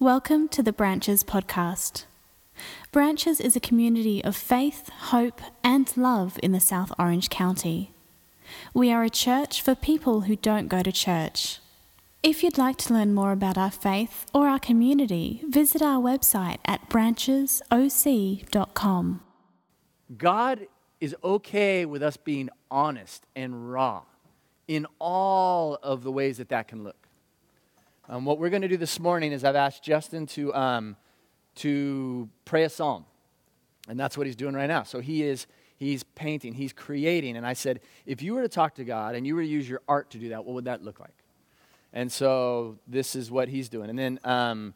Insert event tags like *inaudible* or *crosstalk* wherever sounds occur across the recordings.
Welcome to the Branches podcast. Branches is a community of faith, hope, and love in the South Orange County. We are a church for people who don't go to church. If you'd like to learn more about our faith or our community, visit our website at branchesoc.com. God is okay with us being honest and raw in all of the ways that that can look. Um, what we're going to do this morning is I've asked Justin to, um, to pray a psalm. And that's what he's doing right now. So he is he's painting, he's creating. And I said, if you were to talk to God and you were to use your art to do that, what would that look like? And so this is what he's doing. And then um,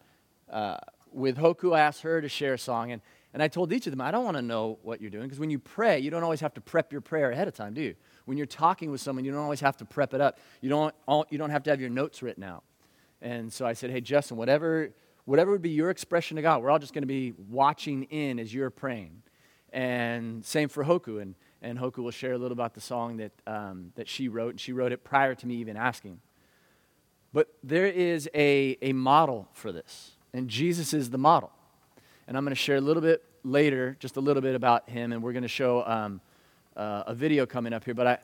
uh, with Hoku, I asked her to share a song. And, and I told each of them, I don't want to know what you're doing because when you pray, you don't always have to prep your prayer ahead of time, do you? When you're talking with someone, you don't always have to prep it up. You don't, you don't have to have your notes written out. And so I said, hey, Justin, whatever, whatever would be your expression to God, we're all just going to be watching in as you're praying. And same for Hoku. And, and Hoku will share a little about the song that, um, that she wrote. And she wrote it prior to me even asking. But there is a, a model for this. And Jesus is the model. And I'm going to share a little bit later, just a little bit about him. And we're going to show um, uh, a video coming up here. But I,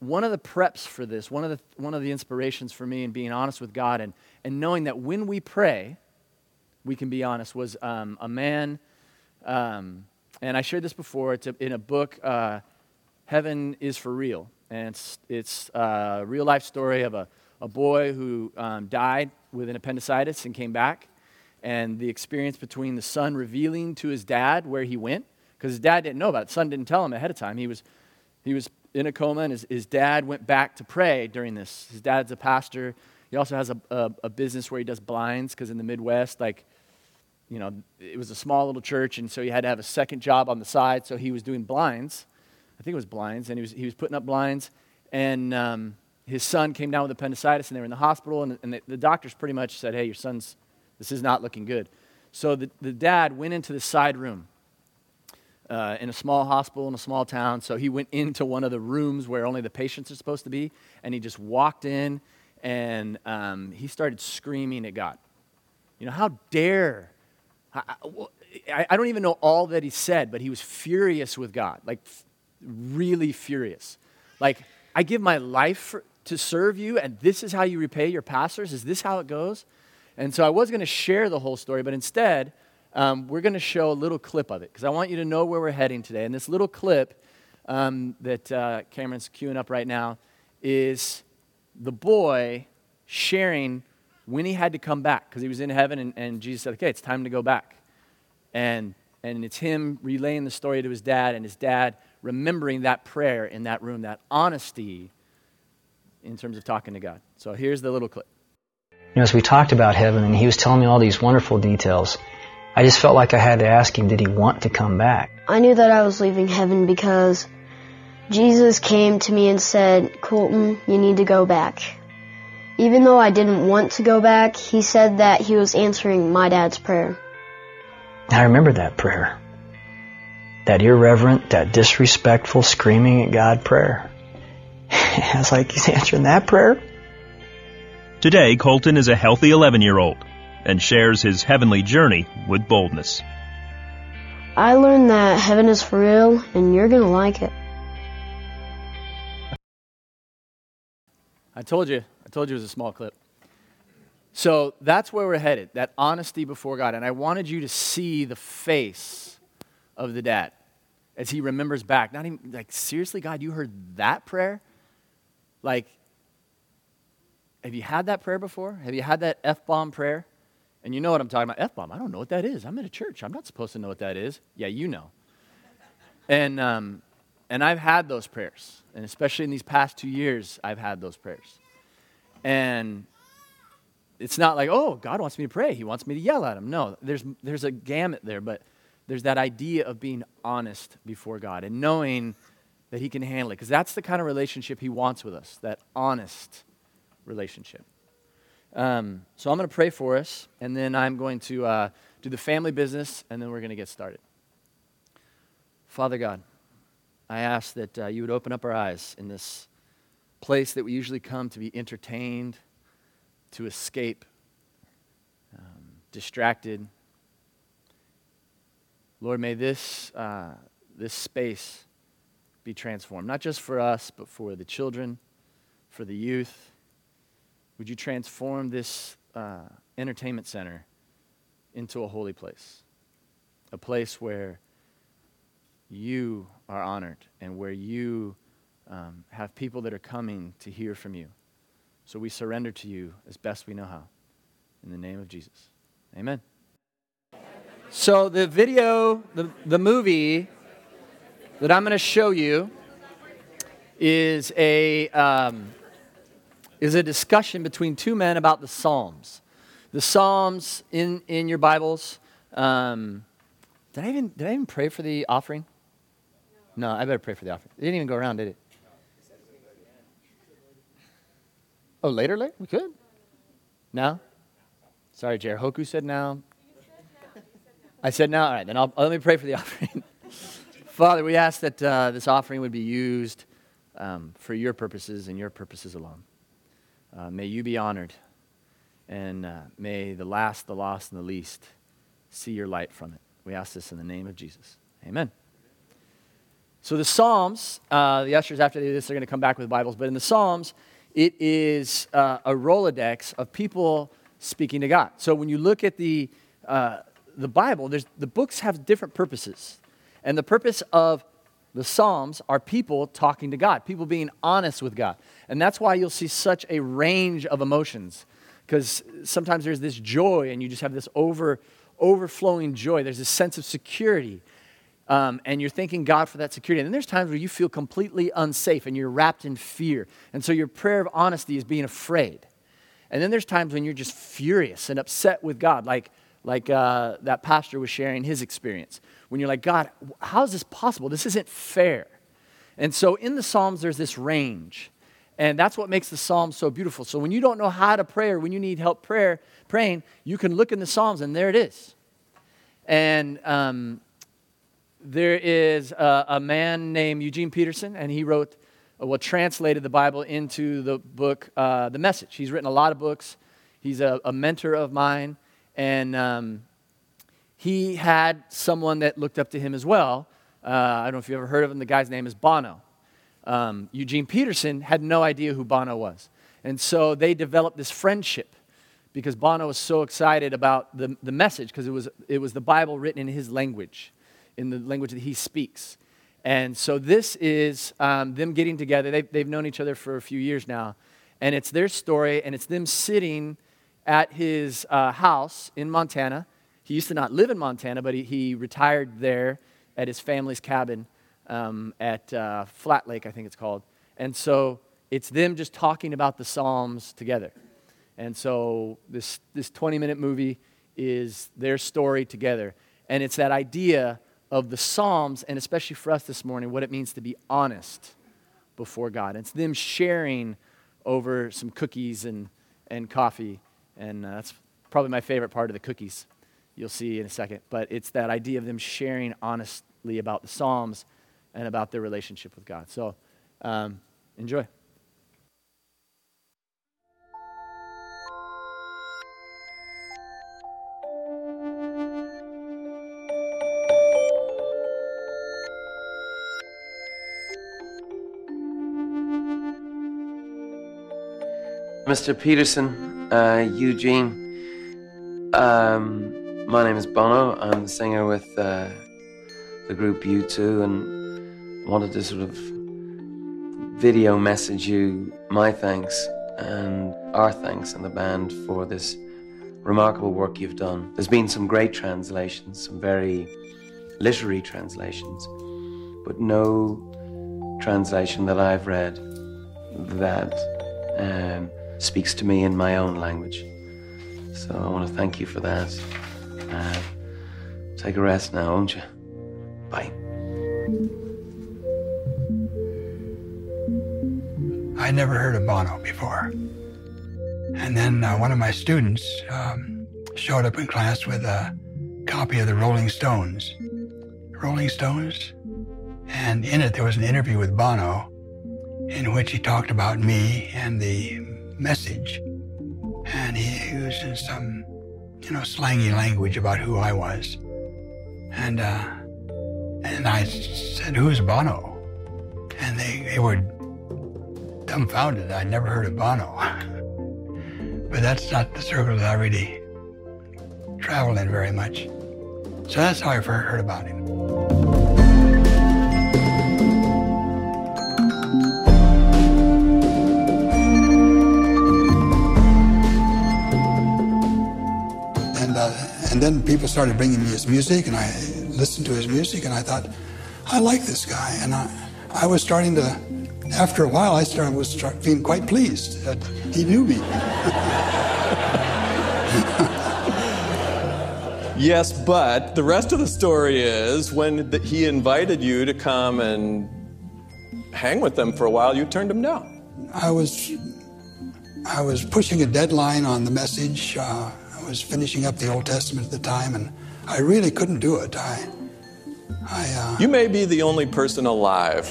one of the preps for this, one of the, one of the inspirations for me in being honest with God and, and knowing that when we pray, we can be honest, was um, a man, um, and I shared this before, it's a, in a book, uh, Heaven is for Real. And it's, it's a real life story of a, a boy who um, died with an appendicitis and came back, and the experience between the son revealing to his dad where he went, because his dad didn't know about it. Son didn't tell him ahead of time. He was, he was in a coma, and his, his dad went back to pray during this. His dad's a pastor. He also has a, a, a business where he does blinds, because in the Midwest, like, you know, it was a small little church, and so he had to have a second job on the side. So he was doing blinds. I think it was blinds, and he was, he was putting up blinds. And um, his son came down with appendicitis, and they were in the hospital, and, and the, the doctors pretty much said, hey, your son's, this is not looking good. So the, the dad went into the side room uh, in a small hospital in a small town. So he went into one of the rooms where only the patients are supposed to be, and he just walked in and um, he started screaming at God. You know, how dare. I, I, I don't even know all that he said, but he was furious with God, like f- really furious. Like, I give my life for, to serve you, and this is how you repay your pastors? Is this how it goes? And so I was going to share the whole story, but instead, um, we're going to show a little clip of it because I want you to know where we're heading today. And this little clip um, that uh, Cameron's queuing up right now is the boy sharing when he had to come back because he was in heaven and, and Jesus said, okay, it's time to go back. And, and it's him relaying the story to his dad and his dad remembering that prayer in that room, that honesty in terms of talking to God. So here's the little clip. You know, as we talked about heaven and he was telling me all these wonderful details, I just felt like I had to ask him, did he want to come back? I knew that I was leaving heaven because Jesus came to me and said, Colton, you need to go back. Even though I didn't want to go back, he said that he was answering my dad's prayer. I remember that prayer. That irreverent, that disrespectful, screaming at God prayer. *laughs* I was like, he's answering that prayer? Today, Colton is a healthy 11 year old and shares his heavenly journey with boldness. I learned that heaven is for real and you're going to like it. I told you, I told you it was a small clip. So that's where we're headed, that honesty before God. And I wanted you to see the face of the dad as he remembers back. Not even, like, seriously, God, you heard that prayer? Like, have you had that prayer before? Have you had that F bomb prayer? And you know what I'm talking about. F bomb. I don't know what that is. I'm in a church. I'm not supposed to know what that is. Yeah, you know. And, um, and I've had those prayers. And especially in these past two years, I've had those prayers. And it's not like, oh, God wants me to pray. He wants me to yell at him. No, there's, there's a gamut there, but there's that idea of being honest before God and knowing that He can handle it. Because that's the kind of relationship He wants with us, that honest relationship. Um, so I'm going to pray for us, and then I'm going to uh, do the family business, and then we're going to get started. Father God, I ask that uh, you would open up our eyes in this place that we usually come to be entertained, to escape, um, distracted. Lord, may this, uh, this space be transformed, not just for us, but for the children, for the youth. Would you transform this uh, entertainment center into a holy place? A place where you are honored and where you um, have people that are coming to hear from you. So we surrender to you as best we know how. In the name of Jesus. Amen. So the video, the, the movie that I'm going to show you is a, um, is a discussion between two men about the Psalms. The Psalms in, in your Bibles. Um, did, I even, did I even pray for the offering? No, I better pray for the offering. It didn't even go around, did it? Oh, later, later? We could. Now? Sorry, Jared. Hoku said now. I said now. All right, then I'll, let me pray for the *laughs* offering. Father, we ask that uh, this offering would be used um, for your purposes and your purposes alone. Uh, may you be honored, and uh, may the last, the lost, and the least see your light from it. We ask this in the name of Jesus. Amen. So the Psalms, uh, the ushers after this, they're going to come back with Bibles, but in the Psalms, it is uh, a Rolodex of people speaking to God. So when you look at the, uh, the Bible, there's, the books have different purposes. And the purpose of the Psalms are people talking to God, people being honest with God. And that's why you'll see such a range of emotions. Because sometimes there's this joy, and you just have this over, overflowing joy. There's this sense of security um, and you're thanking God for that security. And then there's times where you feel completely unsafe and you're wrapped in fear. And so your prayer of honesty is being afraid. And then there's times when you're just furious and upset with God, like, like uh, that pastor was sharing his experience. When you're like, God, how is this possible? This isn't fair. And so in the Psalms, there's this range. And that's what makes the Psalms so beautiful. So when you don't know how to pray or when you need help prayer, praying, you can look in the Psalms and there it is. And um, there is a, a, man named Eugene Peterson, and he wrote, uh, well, translated the Bible into the book, uh, The Message. He's written a lot of books. He's a, a mentor of mine, and um, he had someone that looked up to him as well. Uh, I don't know if you ever heard of him. The guy's name is Bono. Um, Eugene Peterson had no idea who Bono was. And so they developed this friendship because Bono was so excited about the, the message because it was, it was the Bible written in his language in the language that he speaks. And so this is um, them getting together. They've, they've known each other for a few years now. And it's their story, and it's them sitting at his uh, house in Montana. He used to not live in Montana, but he, he retired there at his family's cabin um, at uh, Flat Lake, I think it's called. And so it's them just talking about the Psalms together. And so this, this 20 minute movie is their story together. And it's that idea of the Psalms, and especially for us this morning, what it means to be honest before God. It's them sharing over some cookies and, and coffee, and uh, that's probably my favorite part of the cookies. You'll see in a second. But it's that idea of them sharing honestly about the Psalms and about their relationship with God. So um, enjoy. Mr. Peterson, uh, Eugene. Um, my name is Bono. I'm the singer with uh, the group U2 and wanted to sort of video message you my thanks and our thanks and the band for this remarkable work you've done. There's been some great translations, some very literary translations, but no translation that I've read that um, speaks to me in my own language. So I want to thank you for that. Take a rest now, won't you? Bye. I never heard of Bono before. And then uh, one of my students um, showed up in class with a copy of the Rolling Stones. Rolling Stones? And in it, there was an interview with Bono in which he talked about me and the message. And he, in some you know, slangy language about who I was. And, uh, and I said, who's Bono? And they, they were dumbfounded. I'd never heard of Bono. *laughs* but that's not the circle that I really travel in very much. So that's how I first heard about him. And then people started bringing me his music, and I listened to his music, and I thought, I like this guy. And I, I was starting to, after a while, I started was start feeling quite pleased that he knew me. *laughs* Yes, but the rest of the story is when he invited you to come and hang with them for a while, you turned him down. I was, I was pushing a deadline on the message. Uh, was finishing up the Old Testament at the time, and I really couldn't do it. I, I. Uh, You may be the only person alive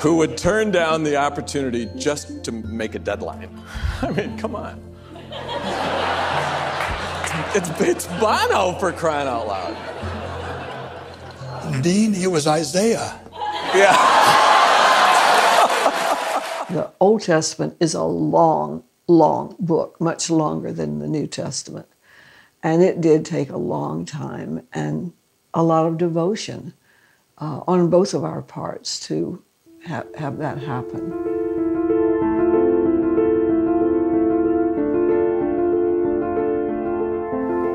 who would turn down the opportunity just to make a deadline. *laughs* I mean, come on. It's, it's Bono for crying out loud. Dean, it was Isaiah. Yeah. *laughs* The Old Testament is a long, long book, much longer than the New Testament. And it did take a long time and a lot of devotion uh, on both of our parts to ha- have that happen.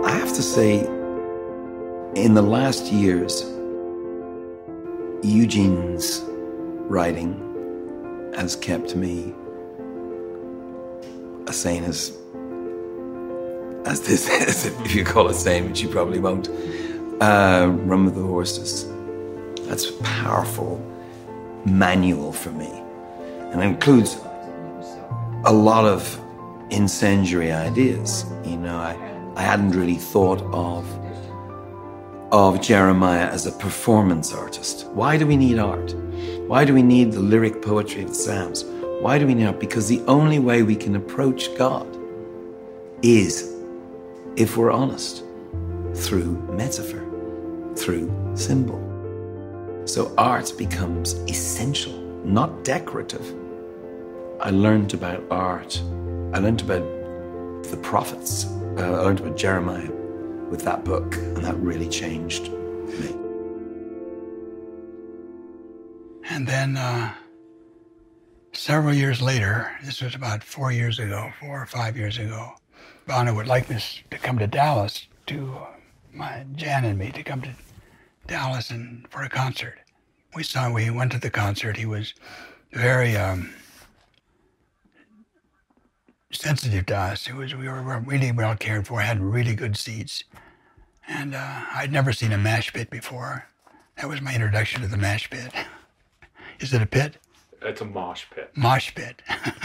I have to say, in the last years, Eugene's writing has kept me as sane as as this *laughs* is, if you call it sane, which you probably won't. Uh, Run with the Horses. That's a powerful manual for me, and it includes a lot of incendiary ideas. You know, I, I hadn't really thought of of Jeremiah as a performance artist. Why do we need art? Why do we need the lyric poetry of the Psalms? Why do we art? Because the only way we can approach God is if we're honest through metaphor, through symbol. So art becomes essential, not decorative. I learned about art. I learned about the prophets. Uh, I learned about Jeremiah with that book, and that really changed me. And then uh, several years later, this was about four years ago, four or five years ago, Bono would like us to come to Dallas to my Jan and me to come to Dallas and for a concert. We saw we went to the concert. He was very um, sensitive to us. It was we were really well cared for. Had really good seats, and uh, I'd never seen a mash pit before. That was my introduction to the mash pit. *laughs* Is it a pit? It's a mosh pit. Mosh pit.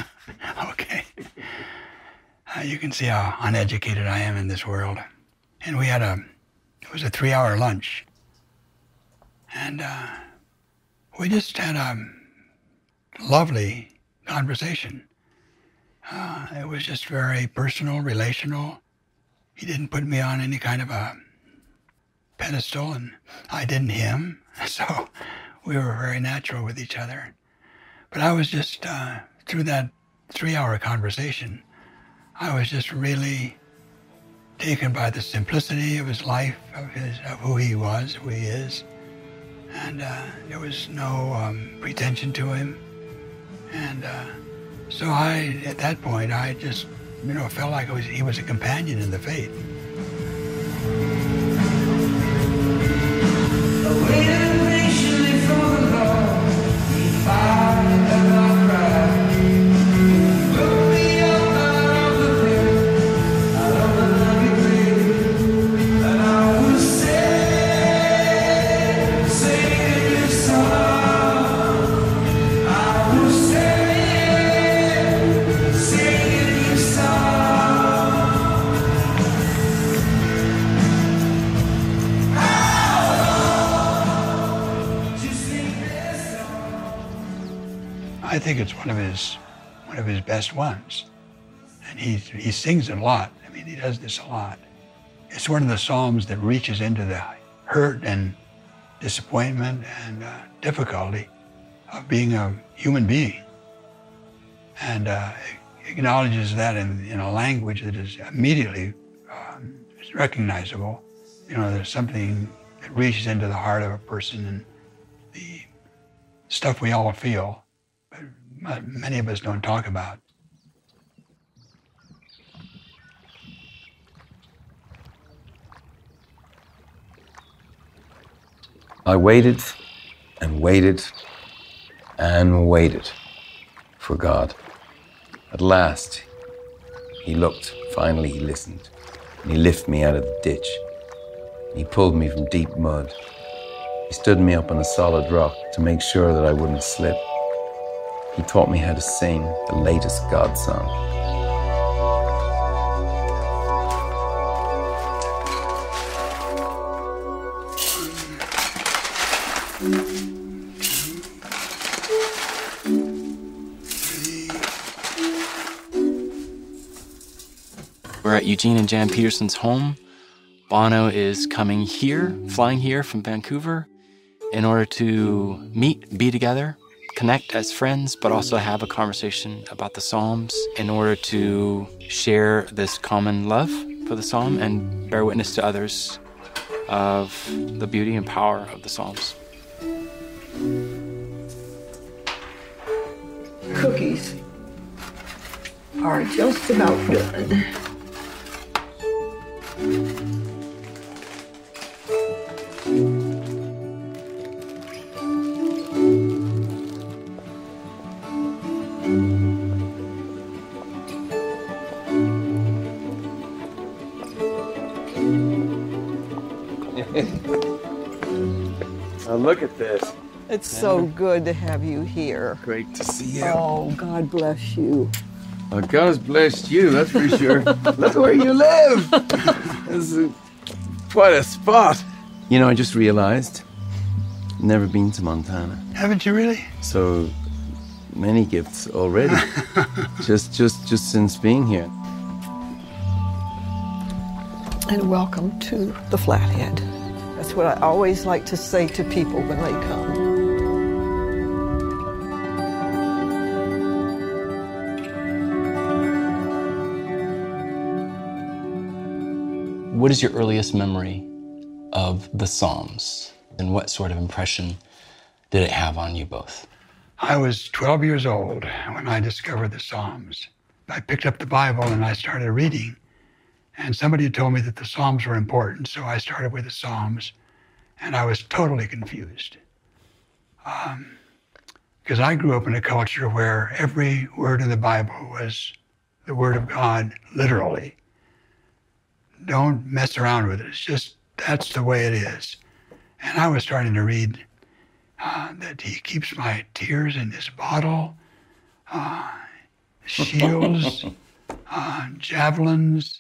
*laughs* okay. Uh, you can see how uneducated I am in this world. And we had a, it was a three hour lunch. And uh, we just had a lovely conversation. Uh, it was just very personal, relational. He didn't put me on any kind of a pedestal, and I didn't him. *laughs* So we were very natural with each other. But I was just, uh, through that three hour conversation, I was just really taken by the simplicity of his life, of, his, of who he was, who he is. And uh, there was no um, pretension to him. And uh, so I, at that point, I just, you know, felt like was, he was a companion in the faith. And he, he sings a lot. I mean, he does this a lot. It's one of the Psalms that reaches into the hurt and disappointment and uh, difficulty of being a human being. And uh, acknowledges that in, in, a language that is immediately um, recognizable. You know, there's something that reaches into the heart of a person and the stuff we all feel, but many of us don't talk about. I waited and waited and waited for God. At last, he looked, finally, he listened, and he lifted me out of the ditch. He pulled me from deep mud. He stood me up on a solid rock to make sure that I wouldn't slip. He taught me how to sing the latest God song. We're at Eugene and Jan Peterson's home. Bono is coming here, flying here from Vancouver, in order to meet, be together, connect as friends, but also have a conversation about the Psalms in order to share this common love for the Psalm and bear witness to others of the beauty and power of the Psalms. Cookies are just about good. Now look at this. It's so good to have you here. Great to see you. Oh, God bless you. Well, God has blessed you, that's for sure. *laughs* Look where you live. *laughs* this is quite a spot. You know, I just realized, never been to Montana. Haven't you really? So many gifts already. *laughs* just, just, just since being here. And welcome to the Flathead. That's what I always like to say to people when they come. What is your earliest memory of the Psalms, and what sort of impression did it have on you both? I was 12 years old when I discovered the Psalms. I picked up the Bible and I started reading, and somebody had told me that the Psalms were important, so I started with the Psalms, and I was totally confused. Because um, I grew up in a culture where every word in the Bible was the Word of God, literally don't mess around with it. It's just that's the way it is. And I was starting to read uh, that he keeps my tears in his bottle, uh, shields, *laughs* uh, javelins,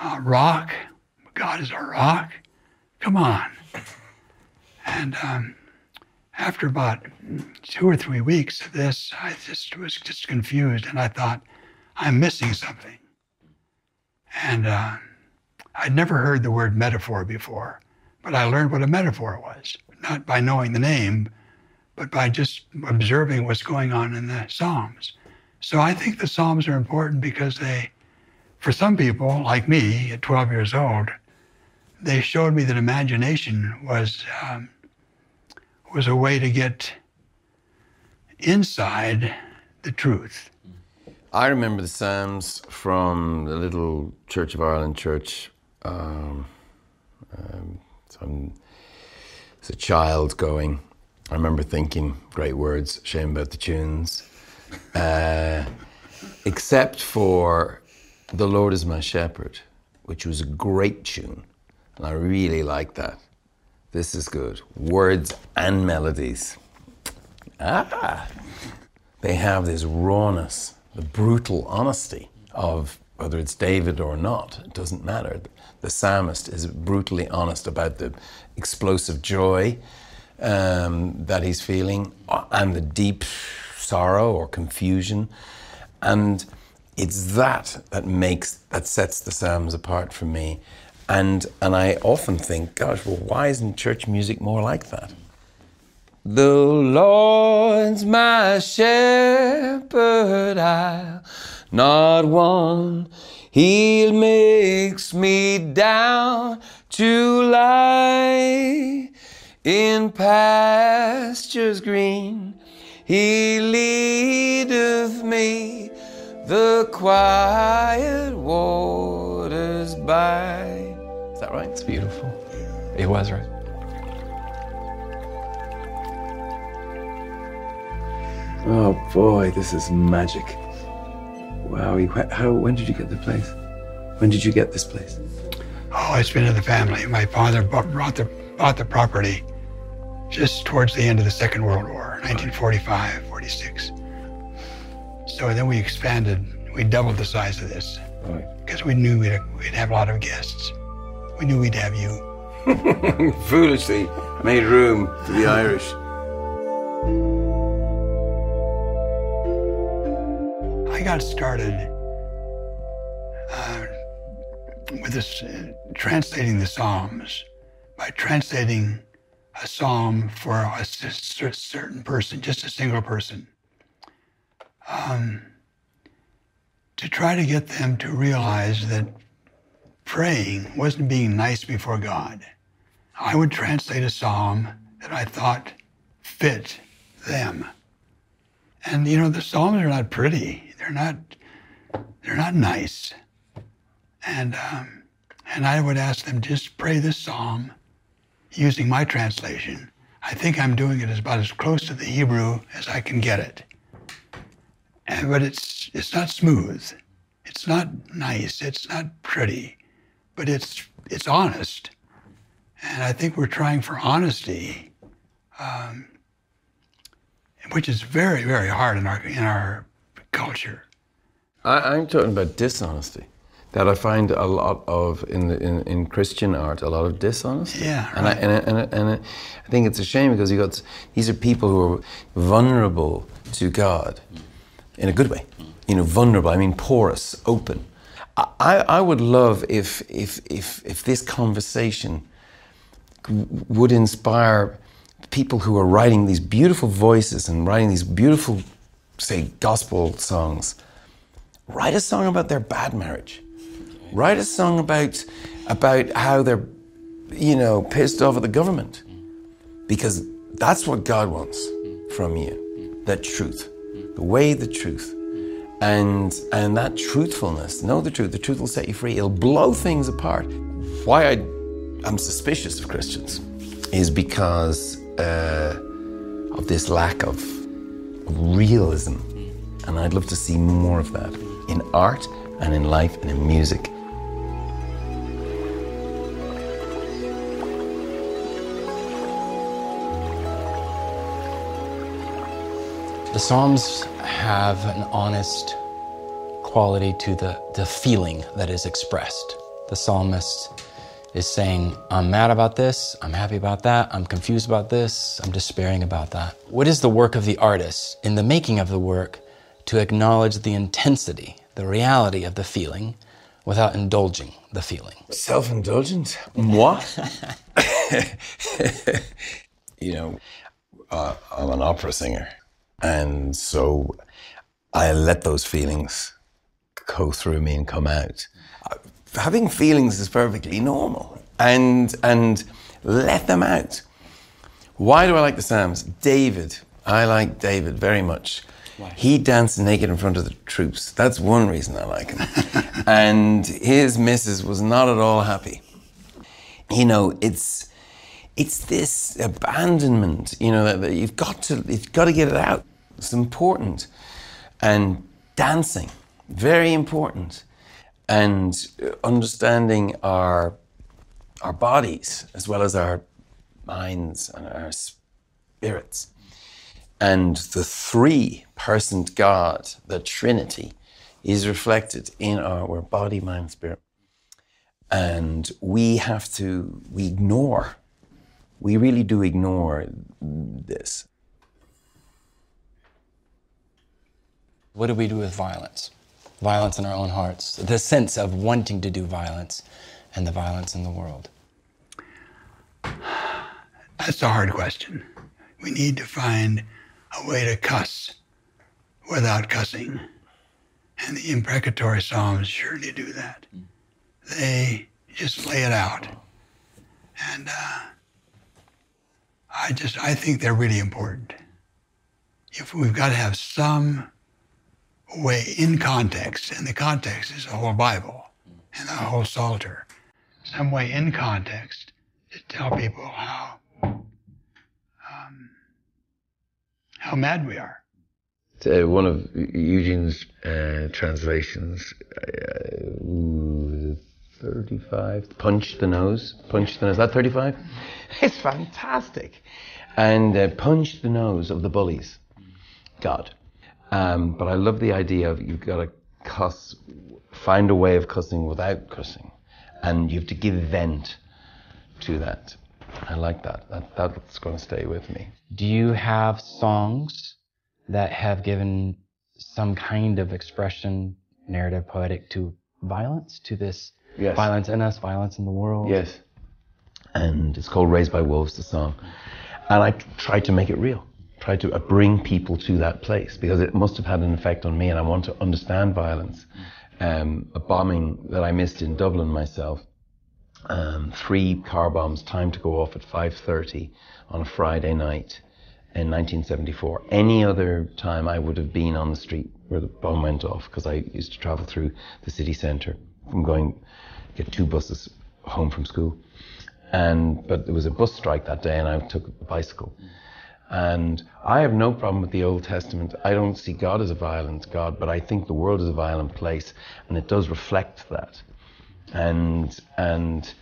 uh, rock. God is a rock. Come on. And um, after about two or three weeks of this, I just was just confused, and I thought, I'm missing something. And uh, I'd never heard the word metaphor before, but I learned what a metaphor was, not by knowing the name, but by just observing what's going on in the Psalms. So I think the Psalms are important because they, for some people like me at 12 years old, they showed me that imagination was um, was a way to get inside the truth. I remember the Psalms from the little Church of Ireland church um, um, so as a child going, I remember thinking great words, shame about the tunes, uh, except for The Lord is My Shepherd, which was a great tune. And I really like that. This is good. Words and melodies. Ah! They have this rawness, the brutal honesty of whether it's David or not, it doesn't matter the psalmist is brutally honest about the explosive joy um, that he's feeling uh, and the deep sorrow or confusion. And it's that that makes that sets the Psalms apart from me. And and I often think, gosh, well, why isn't church music more like that? The Lord's my shepherd, I'll not want. He makes me down to lie in pastures green. He leadeth me the quiet waters by. Is that right? It's beautiful. It was right. Oh boy, this is magic. Wow, how, when did you get the place? When did you get this place? Oh, it's been in the family. My father bought, the, bought the property just towards the end of the Second World War, 1945, 46. So then we expanded. We doubled the size of this because we knew we'd, we'd have a lot of guests. We knew we'd have you. *laughs* Foolishly made room for the Irish. *laughs* I got started uh, with this uh, translating the Psalms by translating a psalm for a certain person, just a single person, um, to try to get them to realize that praying wasn't being nice before God. I would translate a psalm that I thought fit them. And you know, the Psalms are not pretty. They're not. They're not nice. And um, and I would ask them just pray this psalm using my translation. I think I'm doing it as about as close to the Hebrew as I can get it. And, but it's it's not smooth. It's not nice. It's not pretty. But it's it's honest. And I think we're trying for honesty. Um, which is very, very hard in our in our culture. I, I'm talking about dishonesty. That I find a lot of in, the, in in Christian art, a lot of dishonesty. Yeah, and I, and I, and, I, and I, think it's a shame because you got these are people who are vulnerable to God, in a good way. You know, vulnerable. I mean, porous, open. I, I I would love if if if if this conversation would inspire people who are writing these beautiful voices and writing these beautiful, say, gospel songs. Write a song about their bad marriage. Write a song about about how they're, you know, pissed off at the government, because that's what God wants from you. That truth, the way, the truth, and and that truthfulness. Know the truth. The truth will set you free. It'll blow things apart. Why I I'm suspicious of Christians is because uh, of this lack of, realism. And I'd love to see more of that in art and in life and in music. The Psalms have an honest quality to the, the feeling that is expressed. The psalmist is saying, I'm mad about this, I'm happy about that, I'm confused about this, I'm despairing about that. What is the work of the artist in the making of the work to acknowledge the intensity, the reality of the feeling without indulging the feeling? Self indulgent? Moi? *laughs* you know, uh, I'm an opera singer. And so I let those feelings go through me and come out. Having feelings is perfectly normal. And, and let them out. Why do I like the Psalms? David. I like David very much. He danced naked in front of the troops. That's one reason I like him. *laughs* and his missus was not at all happy. You know, it's it's this abandonment. You know that, that you've got to you've got to get it out. It's important, and dancing very important, and understanding our our bodies as well as our minds and our spirits and the three personed God, the Trinity, is reflected in our body, mind, spirit. And we have to, we ignore, we really do ignore this. What do we do with violence? Violence in our own hearts, the sense of wanting to do violence and the violence in the world? That's a hard question. We need to find a way to cuss without cussing. And the imprecatory Psalms surely do that. They just lay it out. And uh, I just, I think they're really important. If we've got to have some way in context, and the context is the whole Bible and the whole Psalter, some way in context to tell people how um, how mad we are. One of Eugene's uh, translations, uh, ooh, 35, punch the nose, punch the nose, is that 35? *laughs* It's fantastic. And uh, punch the nose of the bullies, God. Um, but I love the idea of you've got to cuss, find a way of cussing without cussing. And you have to give vent to that. I like that. that that's going to stay with me. Do you have songs that have given some kind of expression, narrative, poetic to violence, to this Yes. violence in us, violence in the world? Yes. And it's called Raised by Wolves, the song. And I tried to make it real, tried to bring people to that place because it must have had an effect on me and I want to understand violence. Um, a bombing that I missed in Dublin myself, um, three car bombs timed to go off at 5.30 on a Friday night in 1974. Any other time I would have been on the street where the bomb went off because I used to travel through the city centre from going, get two buses home from school. And, but there was a bus strike that day and I took a bicycle. And I have no problem with the Old Testament. I don't see God as a violent God, but I think the world is a violent place and it does reflect that. And, and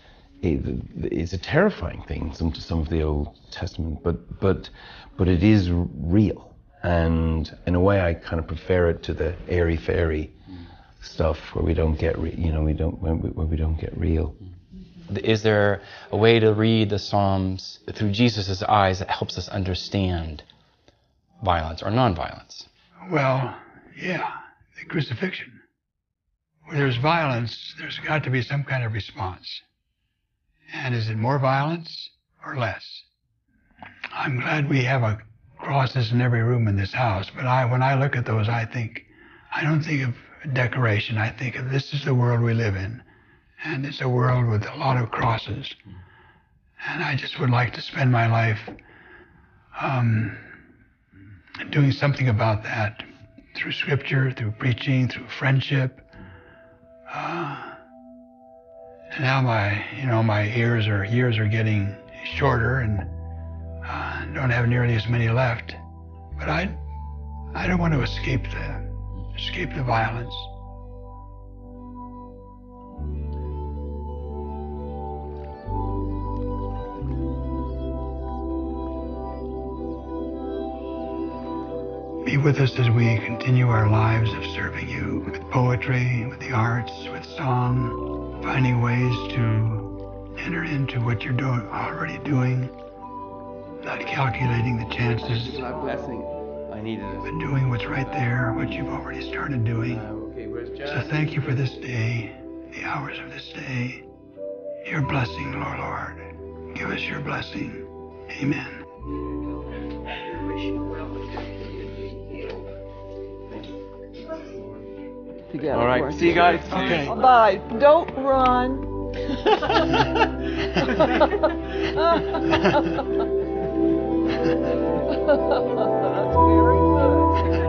it, it's a terrifying thing, some, to some of the Old Testament, but, but, but it is real. And in a way, I kind of prefer it to the airy fairy mm. stuff where we don't get, re- you know, we don't, where we, where we don't get real. Mm. Is there a way to read the Psalms through Jesus' eyes that helps us understand violence or nonviolence? Well, yeah, the crucifixion. Where there's violence, there's got to be some kind of response. And is it more violence or less? I'm glad we have a crosses in every room in this house, but I, when I look at those, I think, I don't think of decoration. I think of this is the world we live in. And it's a world with a lot of crosses. And I just would like to spend my life um, doing something about that through scripture, through preaching, through friendship. Uh, and now my, you know, my ears or years are getting shorter and uh, don't have nearly as many left. But I, I don't want to escape the, escape the violence. With us as we continue our lives of serving you with poetry, with the arts, with song, finding ways to enter into what you're doing, already doing, not calculating the chances, God blessing. I needed it. but doing what's right there, what you've already started doing. Ah, so thank you for this day, the hours of this day. Your blessing, Lord, Lord. Give us your blessing. Amen. Together. All right, see you guys. Okay. Bye. Don't run. That's very good.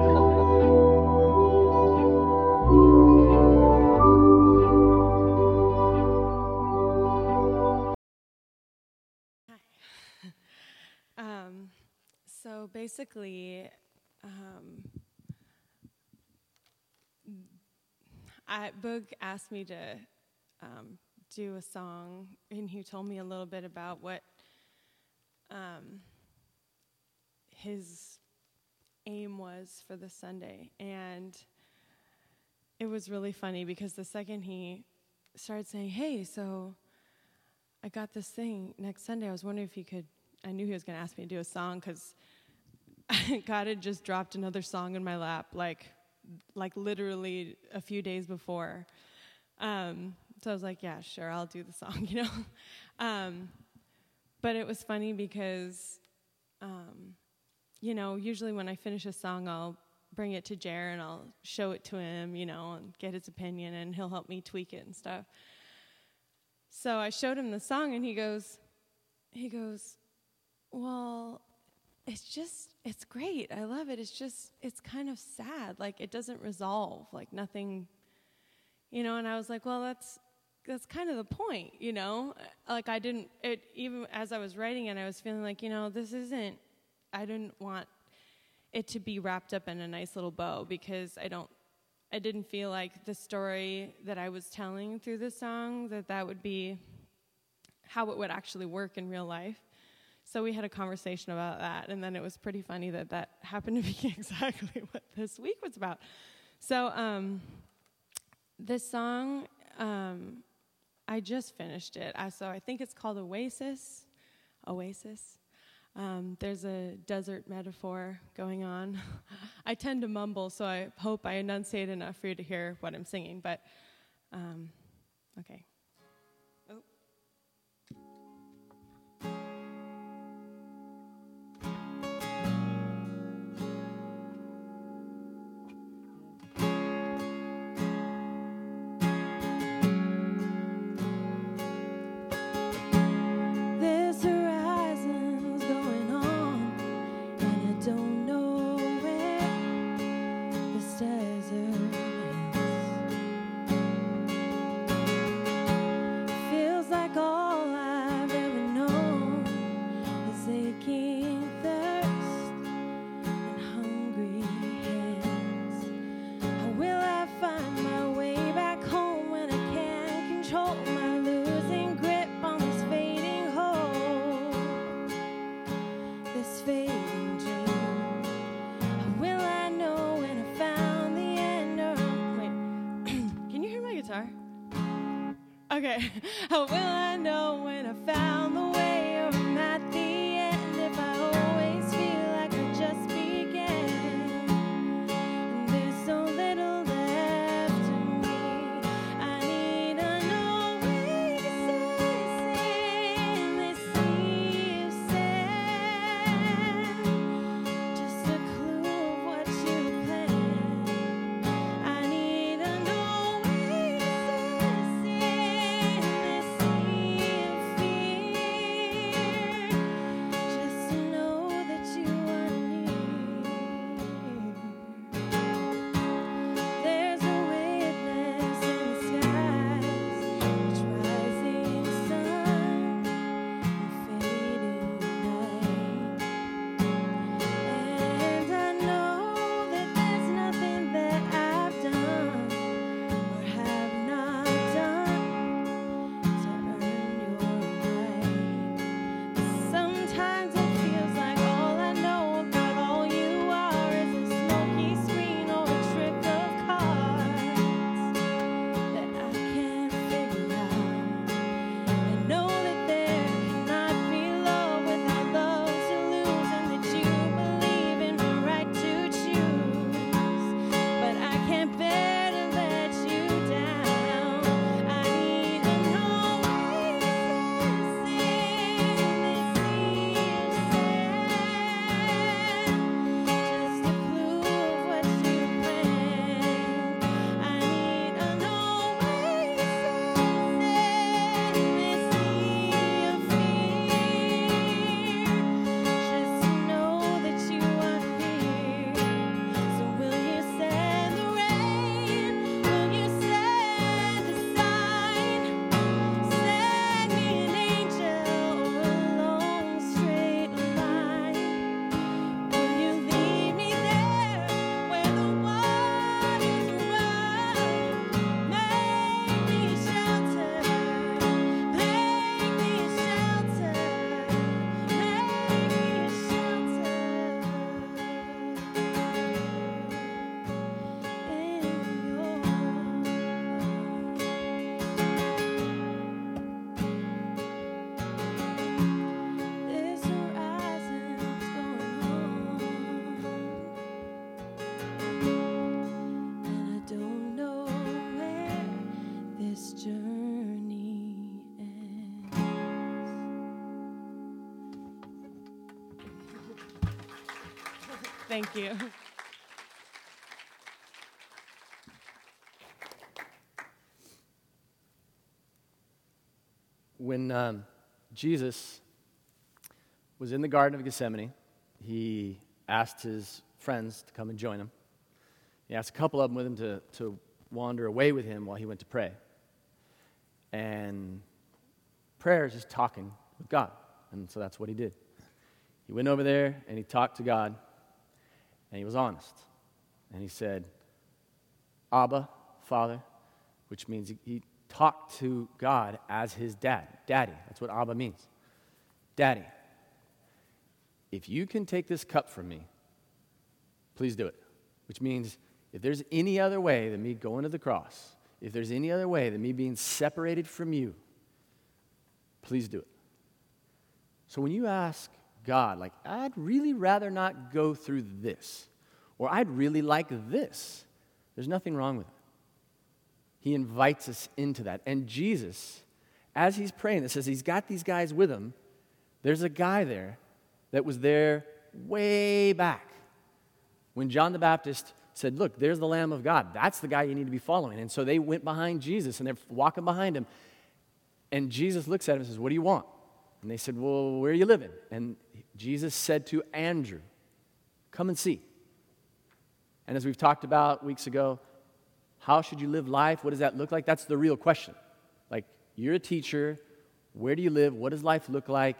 Um, so basically, um, I, Boog asked me to um, do a song, and he told me a little bit about what um, his aim was for the Sunday. And it was really funny because the second he started saying, Hey, so I got this thing next Sunday, I was wondering if you could. I knew he was going to ask me to do a song because *laughs* God had just dropped another song in my lap like like literally a few days before. Um, so I was like, yeah, sure, I'll do the song, *laughs* you know. Um, but it was funny because, um, you know, usually when I finish a song, I'll bring it to Jer and I'll show it to him, you know, and get his opinion, and he'll help me tweak it and stuff. So I showed him the song, and he goes, he goes, well, it's just, it's great. I love it. It's just, it's kind of sad. Like it doesn't resolve. Like nothing, you know. And I was like, well, that's that's kind of the point, you know. Like I didn't. It even as I was writing it, I was feeling like, you know, this isn't. I didn't want it to be wrapped up in a nice little bow because I don't I didn't feel like the story that I was telling through the song that that would be how it would actually work in real life. So we had a conversation about that, and then it was pretty funny that that happened to be *laughs* exactly what this week was about. So um, this song, um, I just finished it. So I think it's called Oasis. Oasis. Um, there's a desert metaphor going on. *laughs* I tend to mumble, so I hope I enunciate enough for you to hear what I'm singing. But um, okay. Okay. *laughs* How will I know when I found the Thank you. When um, Jesus was in the Garden of Gethsemane, he asked his friends to come and join him. He asked a couple of them with him to, to wander away with him while he went to pray. And prayer is just talking with God. And so that's what he did. He went over there and he talked to God, and he was honest. And he said, Abba, Father, which means he, talked to God as his dad. Daddy. That's what Abba means. Daddy, if you can take this cup from me, please do it. Which means if there's any other way than me going to the cross, if there's any other way than me being separated from you, please do it. So when you ask God, like, I'd really rather not go through this, or I'd really like this, there's nothing wrong with it. He invites us into that. And Jesus, as he's praying, it says he's got these guys with him. There's a guy there that was there way back when John the Baptist said, Look, there's the Lamb of God. That's the guy you need to be following. And so they went behind Jesus and they're walking behind him. And Jesus looks at him and says, What do you want? And they said, Well, where are you living? And Jesus said to Andrew, Come and see. And as we've talked about weeks ago, how should you live life? What does that look like? That's the real question. Like, you're a teacher. Where do you live? What does life look like?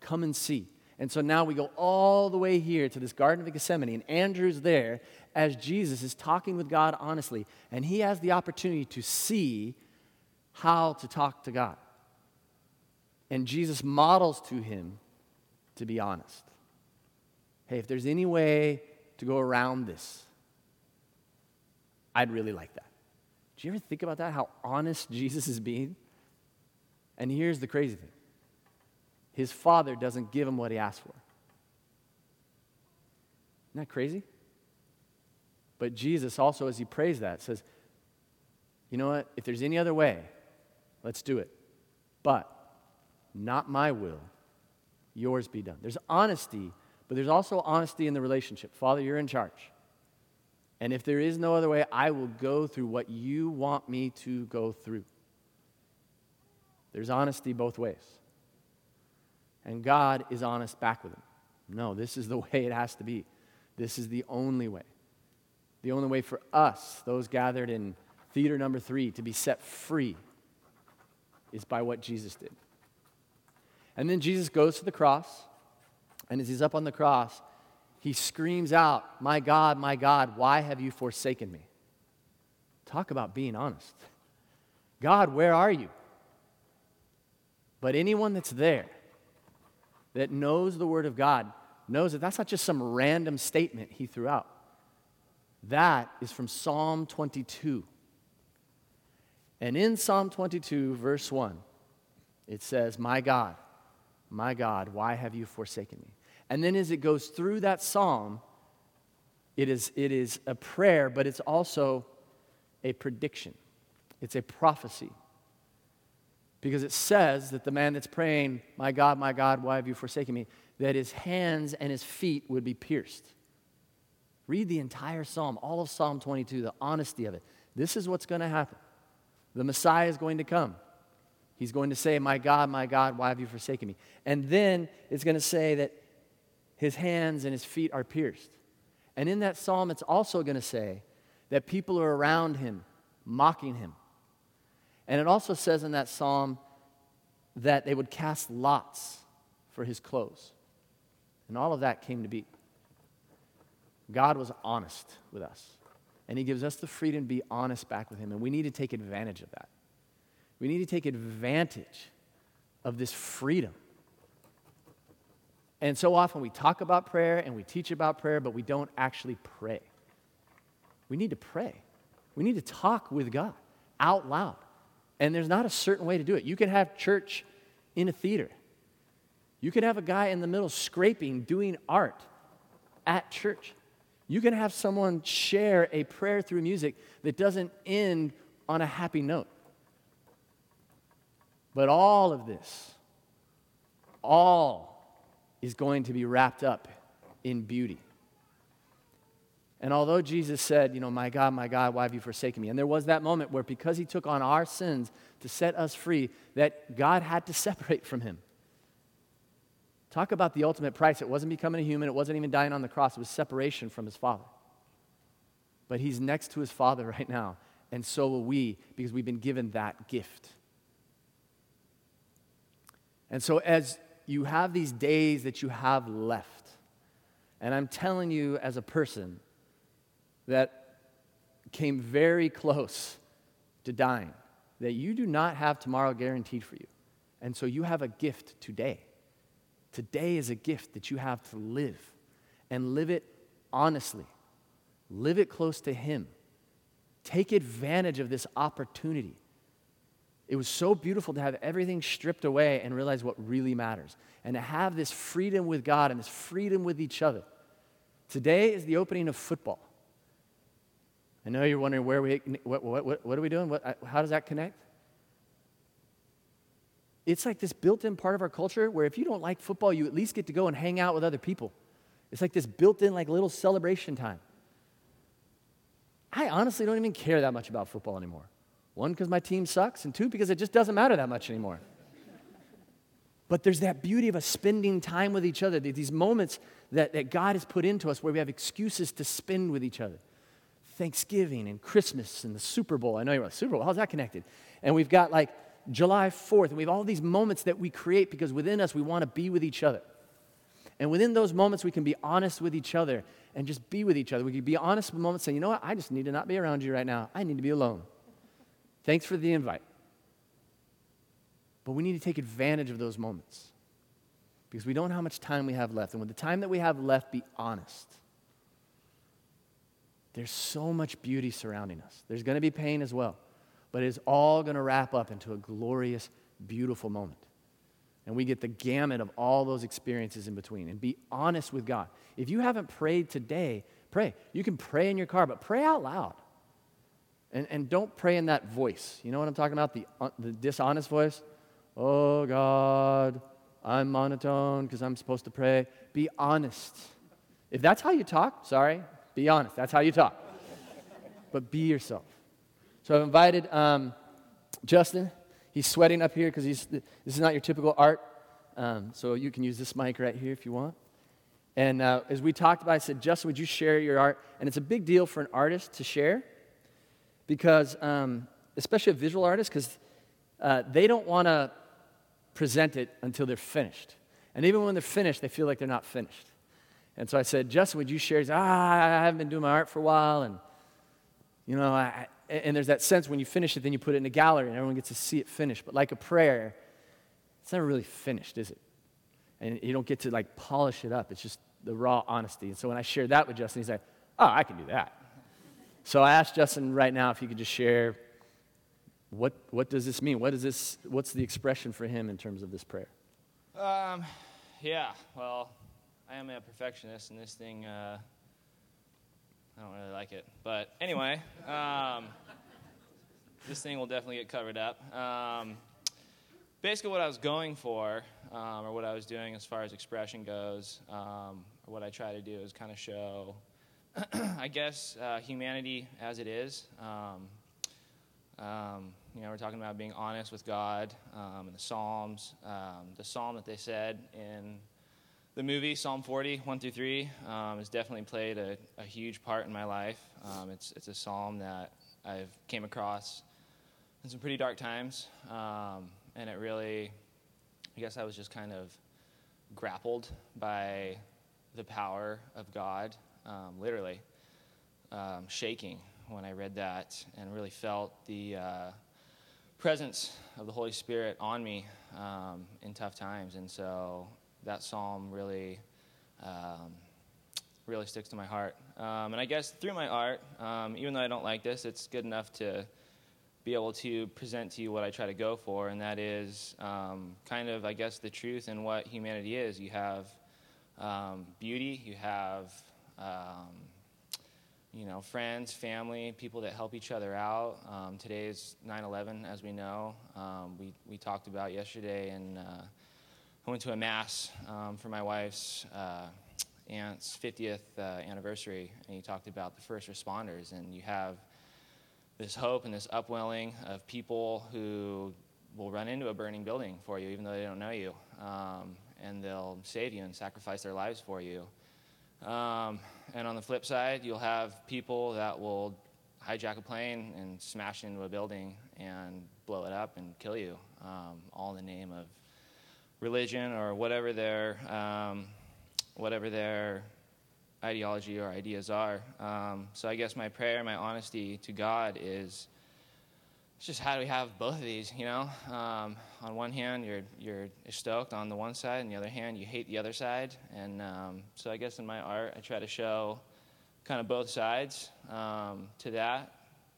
Come and see. And so now we go all the way here to this Garden of Gethsemane, and Andrew's there as Jesus is talking with God honestly, and he has the opportunity to see how to talk to God. And Jesus models to him to be honest. Hey, if there's any way to go around this, I'd really like that. Do you ever think about that? How honest *laughs* Jesus is being? And here's the crazy thing his father doesn't give him what he asked for. Isn't that crazy? But Jesus also, as he prays that, says, you know what? If there's any other way, let's do it. But not my will, yours be done. There's honesty, but there's also honesty in the relationship. Father, you're in charge. And if there is no other way, I will go through what you want me to go through. There's honesty both ways and God is honest back with him. No, this is the *laughs* way it has to be. This is the only way. The only way for us, those gathered in theater number three, to be set free is by what Jesus did. And then Jesus goes to the cross, and as he's up on the cross, he screams out, My God, my God, why have you forsaken me? Talk about being honest. God, where are you? But anyone that's there, that knows the Word of God knows that that's not just some random statement he threw out. That is from Psalm 22. And in Psalm 22, verse 1, it says, My God, my God, why have you forsaken me? And then as it goes through that psalm, it is, it is a prayer, but it's also a prediction, it's a prophecy. Because it says that the man that's praying, My God, my God, why have you forsaken me? that his hands and his feet would be pierced. Read the entire psalm, all of Psalm 22, the honesty of it. This is what's going to happen. The Messiah is going to come. He's going to say, My God, my God, why have you forsaken me? And then it's going to say that his hands and his feet are pierced. And in that psalm, it's also going to say that people are around him, mocking him, and it also says in that psalm that they would cast lots for his clothes. And all of that came to be. God was honest with us. And he gives us the freedom to be honest back with him. And we need to take advantage of that. We need to take advantage of this freedom. And so often we talk about prayer and we teach about prayer, but we don't actually pray. We need to pray. We need to talk with God out loud. And there's not a certain way to do it. You can have church in a theater. You can have a guy in the middle scraping, doing art at church. You can have someone share a prayer through music that doesn't end on a happy note. But all of this, all is going to be wrapped up in beauty. And although Jesus said, You know, my God, my God, why have you forsaken me? And there was that moment where because he took on our sins to set us free, that God had to *laughs* separate from him. Talk about the ultimate price. It wasn't becoming a human, it wasn't even dying on the cross, it was separation from his Father. But he's next to his Father *laughs* right now, and so will we because we've been given that gift. And so, as you have these days that you have left, and I'm telling you as a person that came very close to dying, that you do not have tomorrow guaranteed for you. And so you have a gift today. Today is a gift that you have to live and live it honestly. Live it close to Him. Take advantage of this opportunity. It was so beautiful to have everything stripped away and realize what really matters and to have this freedom with God and this freedom with each other. Today is the opening of football. I know you're wondering where we, what, what, what, are we doing? What, how does that connect? It's like this built in part of our culture where if you don't like football, you at least get to go and hang out with other people. It's like this built in, like little celebration time. I honestly don't even care that much about football anymore. One, because my team sucks, and two, because it just doesn't matter that much anymore. But there's that beauty of us spending time with each other, these moments that, that God has put into us where we have excuses to spend with each other. Thanksgiving and Christmas and the Super Bowl. I know you're like, Super Bowl, how's that connected? And we've got like July 4th, and we have all these moments that we create because within us we want to be with each other. And within those moments, we can be honest with each other and just be with each other. We can be honest with moments saying, you know what, I just need to not be around you right now. I need to be alone. Thanks for the invite. But we need to take advantage of those moments because we don't know how much time we have left. And with the time that we have left, be honest. There's so much beauty surrounding us. There's going to be pain as well, but it's all going to wrap up into a glorious, beautiful moment. And we get the gamut of all those experiences in between. And be honest with God. If you haven't prayed today, pray. You can pray in your car, but pray out loud. And, and don't pray in that voice. You know what I'm talking about? The, uh, the dishonest voice? Oh, God, I'm monotone because I'm supposed to pray. Be honest. If that's how you talk, sorry, be honest. That's how you talk. but be yourself. So I've invited um, Justin. He's sweating up here because this is not your typical art. Um, so you can use this mic right here if you want. And uh, as we talked about, I said, Justin, would you share your art? And it's a big deal for an artist to share because, um, especially a visual artist, because uh, they don't want to present it until they're finished. And even when they're finished, they feel like they're not finished. And so I said, Justin, would you share? Said, ah, I haven't been doing my art for a while. And, you know, I, and there's that sense when you finish it, then you put it in a gallery and everyone gets to see it finished. But like a prayer, it's never really finished, is it? And you don't get to like polish it up. It's just the raw honesty. And so when I shared that with Justin, he's like, oh, I can do that. So I asked Justin right now if he could just share what, what does this mean? What is this, what's the expression for him in terms of this prayer? Um, yeah, well, I am a perfectionist, and this thing, uh, I don't really like it. But anyway, um, this thing will definitely get covered up. Um, basically, what I was going for, um, or what I was doing as far as expression goes, um, or what I try to do is kind of show, *clears throat* I guess, uh, humanity as it is. Um, um, you know, we're talking about being honest with God um, in the Psalms. Um, the psalm that they said in the movie, Psalm 40, 1 through 3, um, has definitely played a, a, huge part in my life. Um, it's, it's a psalm that I've came across in some pretty dark times, and it really, I guess I was just kind of grappled by the power of God, um, literally shaking when I read that and really felt the uh, presence of the Holy Spirit on me um, in tough times. And so that psalm really, um, really sticks to my heart. Um, and I guess through my art, um, even though I don't like this, it's good enough to be able to present to you what I try to go for, and that is um, kind of, I guess, the truth and what humanity is. You have um, beauty, you have you know, friends, family, people that help each other out. Um, today is 9/11, as we know. Um, we we talked about yesterday, and uh, I went to a mass um, for my wife's uh, aunt's 50th uh, anniversary, and he talked about the first responders, and you have this hope and this upwelling of people who will run into a burning building for you, even though they don't know you, um, and they'll save you and sacrifice their lives for you. Um, and on the flip side, you'll have people that will hijack a plane and smash into a building and blow it up and kill you, um, all in the name of religion or whatever their um, whatever their ideology or ideas are. Um, so I guess my prayer, my honesty to God is it's just how do we have both of these? You know, um, on one hand you're you're stoked on the one side, and the other hand you hate the other side. And um, so I guess in my art I try to show kind of both sides um, to that,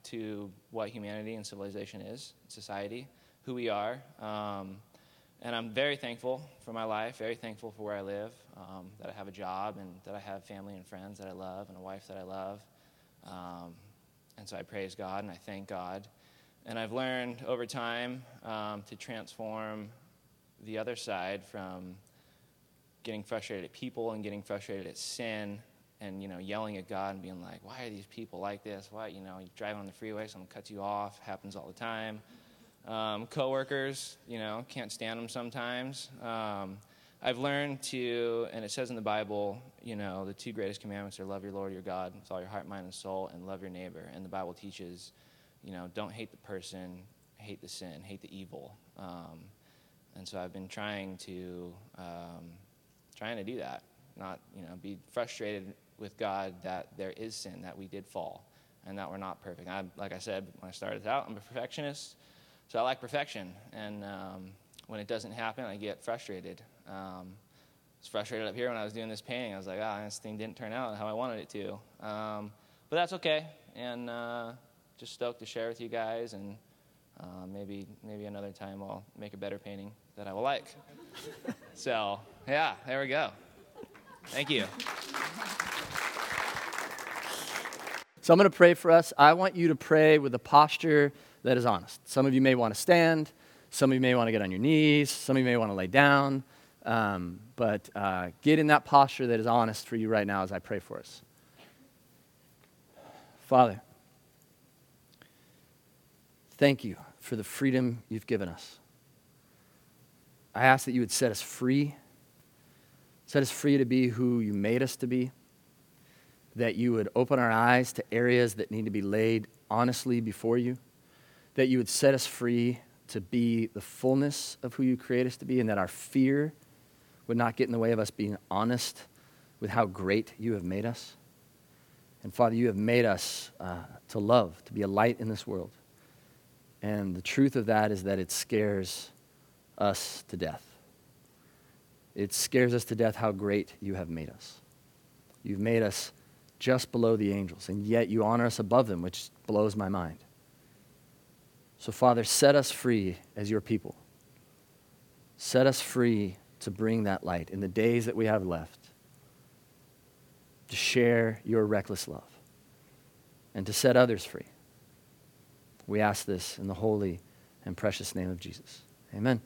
to what humanity and civilization is, society, who we are. Um, and I'm very thankful for my life, very thankful for where I live, um, that I have a job and that I have family and friends that I love and a wife that I love. Um, and so I praise God and I thank God. And I've learned over time um, to transform the other side from getting frustrated at people and getting frustrated at sin and you know yelling at God and being like, why are these people like this? Why you know you drive on the freeway, someone cuts you off, happens all the time. Um, coworkers, you know, can't stand them sometimes. Um, I've learned to, and it says in the Bible, you know, the two greatest commandments are love your Lord your God with all your heart, mind, and soul, and love your neighbor. And the Bible teaches, you know, don't hate the person, hate the sin, hate the evil. Um, and so I've been trying to, um, trying to do that, not, you know, be frustrated with God that there is sin, that we did fall, and that we're not perfect. I, like I said when I started out, I'm a perfectionist. So I like perfection, and um, when it doesn't happen, I get frustrated. Um, I was frustrated up here when I was doing this painting. I was like, ah, this thing didn't turn out how I wanted it to. Um, but that's okay, and uh, just stoked to share with you guys, and uh, maybe maybe another time I'll make a better painting that I will like. *laughs* so yeah, there we go. Thank you. So I'm going to pray for us. I want you to pray with a posture that is honest. Some of you may want to stand, some of you may want to get on your knees, some of you may want to lay down, um, but uh, get in that posture that is honest for you right now as I pray for us. Father, thank you for the freedom you've given us. I ask that you would set us free, set us free to be who you made us to be, that you would open our eyes to areas that need to be laid honestly before you that you would set us free to be the fullness of who you create us to be, and that our fear would not get in the way of us being honest with how great you have made us. And Father, you have made us uh, to love, to be a light in this world. And the truth of that is that it scares us to death. It scares us to death how great you have made us. You've made us just below the angels, and yet you honor us above them, which blows my mind. So, Father, set us free as your people. Set us free to bring that light in the days that we have left, to share your reckless love, and to set others free. We ask this in the holy and precious name of Jesus. Amen.